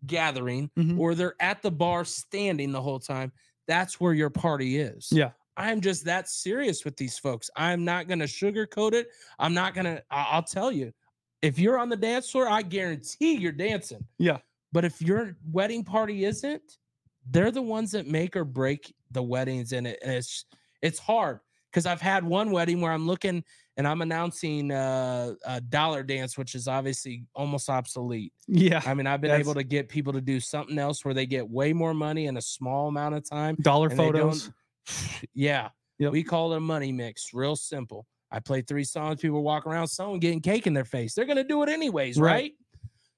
gathering, Mhm. or they're at the bar standing the whole time, that's where your party is. yeah I'm just that serious with these folks. I'm not going to sugarcoat it. I'm not going to, I'll tell you, if you're on the dance floor, I guarantee you're dancing. Yeah. But if your wedding party isn't, they're the ones that make or break the weddings. And, it, and it's, it's hard because I've had one wedding where I'm looking and I'm announcing uh, a dollar dance, which is obviously almost obsolete. yeah I mean, I've been able to get people to do something else where they get way more money in a small amount of time dollar and they don't- photos yeah. Yep. We call it a money mix. Real simple. I play three songs, people walk around, someone getting cake in their face. They're gonna do it anyways, Right. right?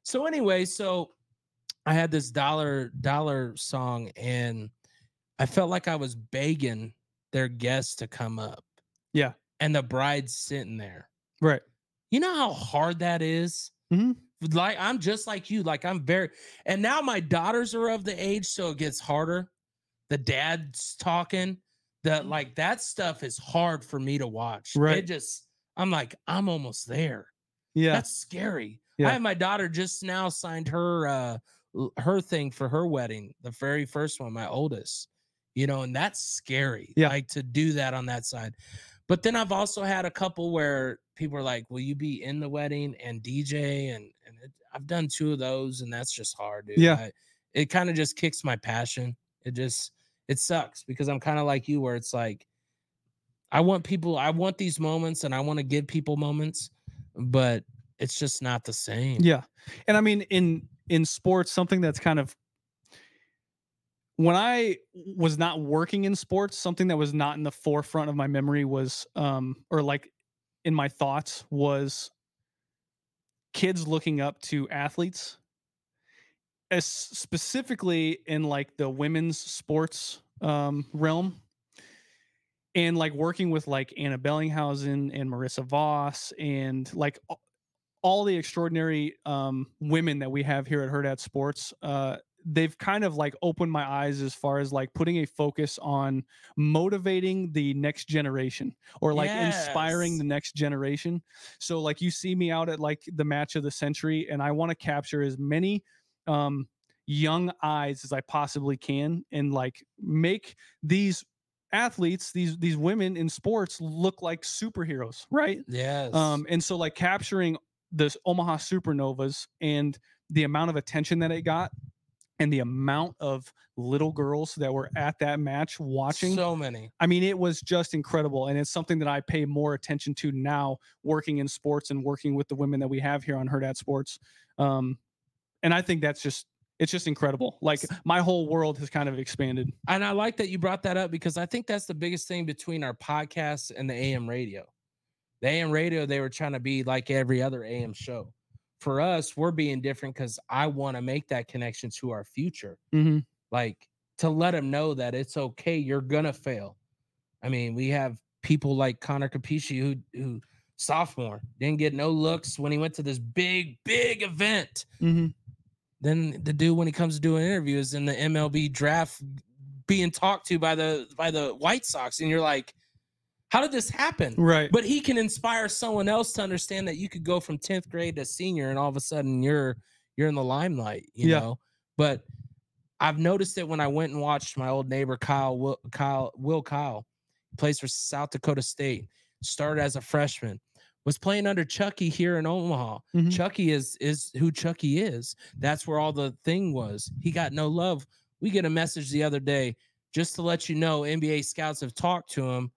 So, anyway, so I had this dollar dollar song and I felt like I was begging their guests to come up. Yeah. And the bride's sitting there. right You know how hard that is? Mhm. Like I'm just like you. Like I'm very and now my daughters are of the age, so it gets harder. The dad's talking. The like that stuff is hard for me to watch. Right. It just I'm like, I'm almost there. yeah That's scary. Yeah. I have my daughter just now signed her uh her thing for her wedding, the very first one, my oldest. You know, and that's scary. Yeah. Like to do that on that side. But then I've also had a couple where people are like, "Will you be in the wedding and DJ?" And and it, I've done two of those, and that's just hard, dude. Yeah. I- it kind of just kicks my passion. It just it sucks because I'm kind of like you, where it's like, I want people, I want these moments, and I want to give people moments, but it's just not the same. Yeah. And I mean in in sports something that's kind of when I was not working in sports, something that was not in the forefront of my memory was um or like in my thoughts was kids looking up to athletes. As specifically in like the women's sports um realm and like working with like Anna Bellinghausen and Marissa Voss and like all the extraordinary um, women that we have here at Hurrdat Sports, uh, they've kind of like opened my eyes as far as like putting a focus on motivating the next generation or like inspiring the next generation. So like you see me out at like the match of the century and I want to capture as many um young eyes as I possibly can and like make these athletes these these women in sports look like superheroes, right? Yes. Um, and so like capturing this Omaha Supernovas and the amount of attention that it got and the amount of little girls that were at that match watching. so many. I mean, it was just incredible. And it's something that I pay more attention to now working in sports and working with the women that we have here on Hurrdat Sports. Um, and I think that's just it's just incredible. Like my whole world has kind of expanded. And I like that you brought that up because I think that's the biggest thing between our podcast and the AM radio. The AM radio, they were trying to be like every other AM show. For us, we're being different because I want to make that connection to our future. Mm-hmm. Like to let them know that it's okay, you're gonna fail. I mean, we have people like Connor Capisci who who sophomore didn't get no looks when he went to this big, big event. Mm-hmm. Then the dude when he comes to do an interview is in the MLB draft being talked to by the by the White Sox and you're like how did this happen? Right. But he can inspire someone else to understand that you could go from 10th grade to senior and all of a sudden you're you're in the limelight, you Yeah. know. But I've noticed it when I went and watched my old neighbor Kyle Will, Kyle Will Kyle plays for South Dakota State, started as a freshman, was playing under Chucky here in Omaha. Mhm. Chucky is is who Chucky is. That's where all the thing was. He got no love. We get a message the other day just to let you know NBA scouts have talked to him.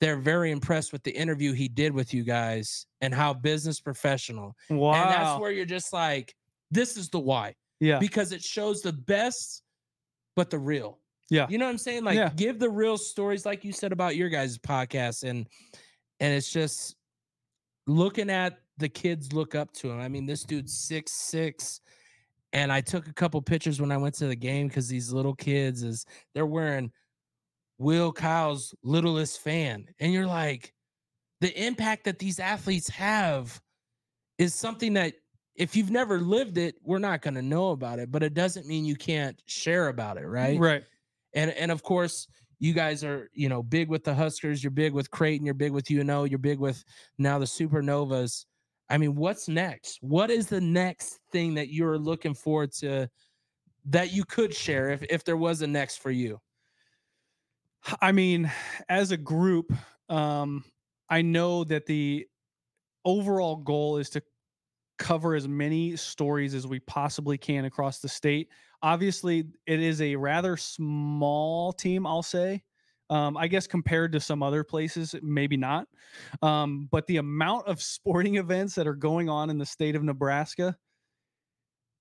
They're very impressed with the interview he did with you guys and how business professional. wow. And that's where you're just like, this is the why yeah. because it shows the best, but the real. Yeah. You know what I'm saying? Like, Yeah. give the real stories, like you said about your guys' podcast, and and it's just looking at the kids look up to him. I mean, this dude's six six, and I took a couple pictures when I went to the game because these little kids is they're wearing Will Kyle's littlest fan, and you're like, the impact that these athletes have is something that if you've never lived it, we're not going to know about it, but it doesn't mean you can't share about it, right? Right. And and of course, you guys are, you know, big with the Huskers, you're big with Creighton, you're big with UNO, you're big with now the Supernovas. I mean, what's next? What is the next thing that you're looking forward to that you could share if if there was a next for you? I mean, as a group, um, I know that the overall goal is to cover as many stories as we possibly can across the state. Obviously, it is a rather small team, I'll say. Um, I guess compared to some other places, maybe not. Um, but the amount of sporting events that are going on in the state of Nebraska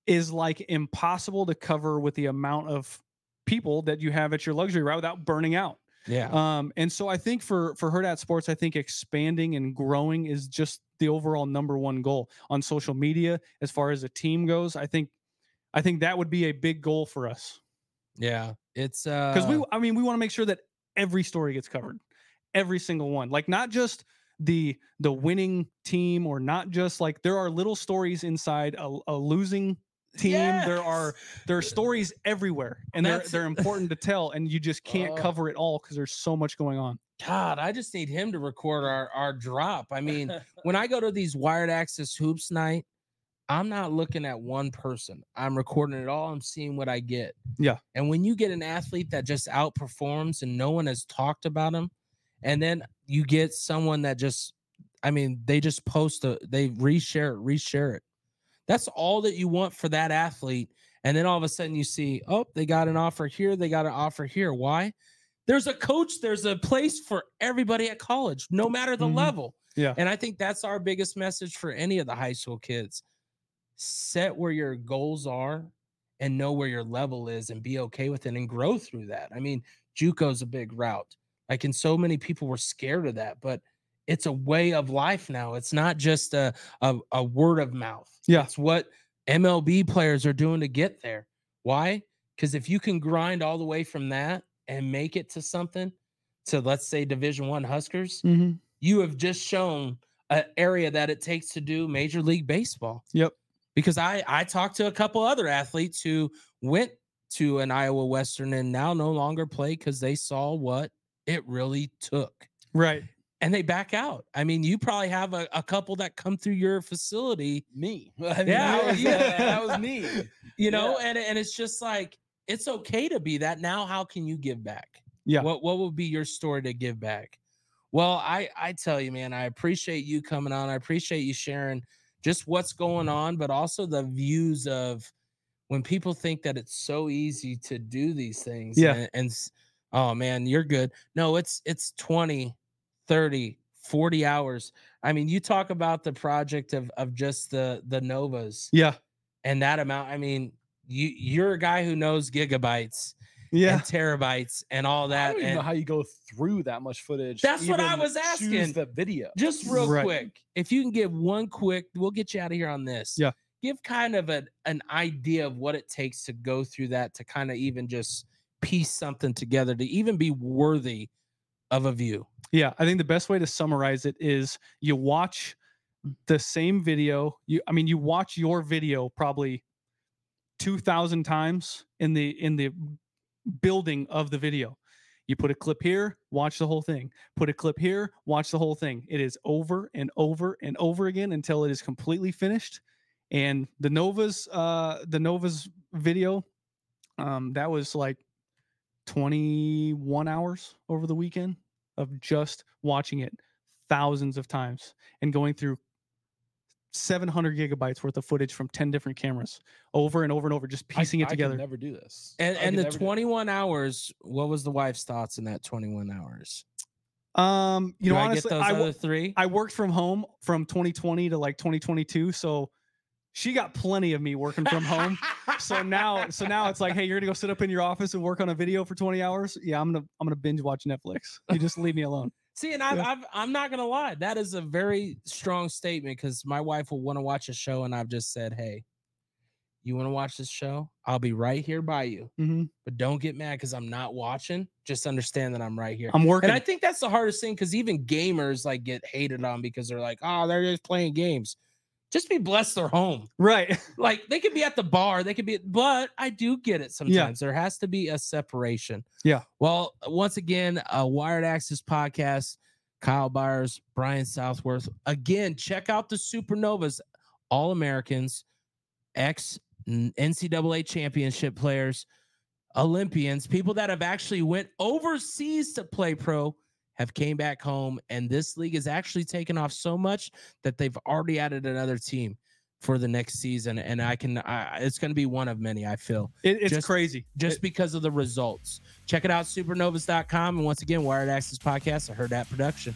is like impossible to cover with the amount of people that you have at your luxury route without burning out. Yeah. Um, and so I think for for Hurrdat Sports, I think expanding and growing is just the overall number one goal on social media as far as a team goes. I think I think that would be a big goal for us yeah. It's uh because we I mean we want to make sure that every story gets covered, every single one, like not just the the winning team or not just like there are little stories inside a, a losing team. There are there are stories everywhere and they're they're important to tell and you just can't Oh. cover it all because there's so much going on. God, I just need him to record our our drop. I mean, when I go to these wired access hoops night, I'm not looking at one person. I'm recording it all. I'm seeing what I get. Yeah. And when you get an athlete that just outperforms and no one has talked about him, and then you get someone that just, I mean, they just post a, they reshare it, reshare it. That's all that you want for that athlete. And then all of a sudden you see, oh, they got an offer here, they got an offer here. Why? There's a coach, there's a place for everybody at college, no matter the Mhm. level. Yeah. And I think that's our biggest message for any of the high school kids. Set where your goals are and know where your level is and be okay with it and grow through that. I mean, JUCO's a big route. Like, and so many people were scared of that, but it's a way of life now. It's not just a, a, a word of mouth. Yeah. It's what MLB players are doing to get there. Why? Because if you can grind all the way from that and make it to something, to let's say Division One Huskers, mm-hmm. you have just shown an area that it takes to do Major League Baseball. Yep. because I I talked to a couple other athletes who went to an Iowa Western and now no longer play because they saw what it really took Right. And they back out. I mean, you probably have a, a couple that come through your facility, Me. I mean, Yeah, that was, yeah. that was me. you know, and and it's just like it's okay to be that. Now, how can you give back? Yeah. What what would be your story to give back? Well, I I tell you, man, I appreciate you coming on. I appreciate you sharing just what's going on, but also the views of when people think that it's so easy to do these things. Yeah. And, and oh man, you're good. No, it's it's 20, 30, 40 hours. I mean, you talk about the project of of just the the Novas Yeah. and that amount. I mean, you you're a guy who knows gigabytes Yeah. and terabytes and all I that. don't even and know how you go through that much footage. That's what I was asking. The video. just real Right. quick, if you can give one quick, we'll get you out of here on this. Yeah. Give kind of a, an idea of what it takes to go through that to kind of even just piece something together to even be worthy of a view. Yeah, I think the best way to summarize it is you watch the same video. You I mean you watch your video probably 2000 times in the in the building of the video. You put a clip here, watch the whole thing. Put a clip here, watch the whole thing. It is over and over and over again until it is completely finished. And the Novas uh the Novas video um that was like 21 hours over the weekend of just watching it thousands of times and going through 700 gigabytes worth of footage from 10 different cameras over and over and over, just piecing I it could together. never do this. And and the never do it. 21 hours, what was the wife's thoughts in that 21 hours? Um, you Do know, I honestly, get those I, other three? I worked from home from 2020 to like 2022, so she got plenty of me working from home. so now, so now it's like, hey, you're gonna go sit up in your office and work on a video for 20 hours. Yeah, I'm gonna, I'm gonna binge watch Netflix. You just leave me alone. See, and I've, Yeah. I've, I'm not gonna lie, that is a very strong statement because my wife will want to watch a show, and I've just said, "Hey, you want to watch this show? I'll be right here by you, hmm but don't get mad because I'm not watching. Just understand that I'm right here." I'm working. and I think that's the hardest thing because even gamers like get hated on because they're like, "Oh, they're just playing games." Just be blessed they're home. right. Like they could be at the bar, they could be, but I do get it sometimes. There has to be a separation. Yeah. Well, once again, a Wired Access podcast, Kyle Byers, Brian Southworth. Again, check out the Supernovas, All Americans, ex NCAA championship players, Olympians, people that have actually went overseas to play pro have came back home and this league is actually taken off so much that they've already added another team for the next season and i can I, it's going to be one of many i feel It, it's Just- crazy. just because of the results check it out supernovas.com and once again wired access podcast i Hurrdat production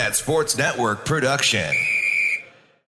A at Sports Network production.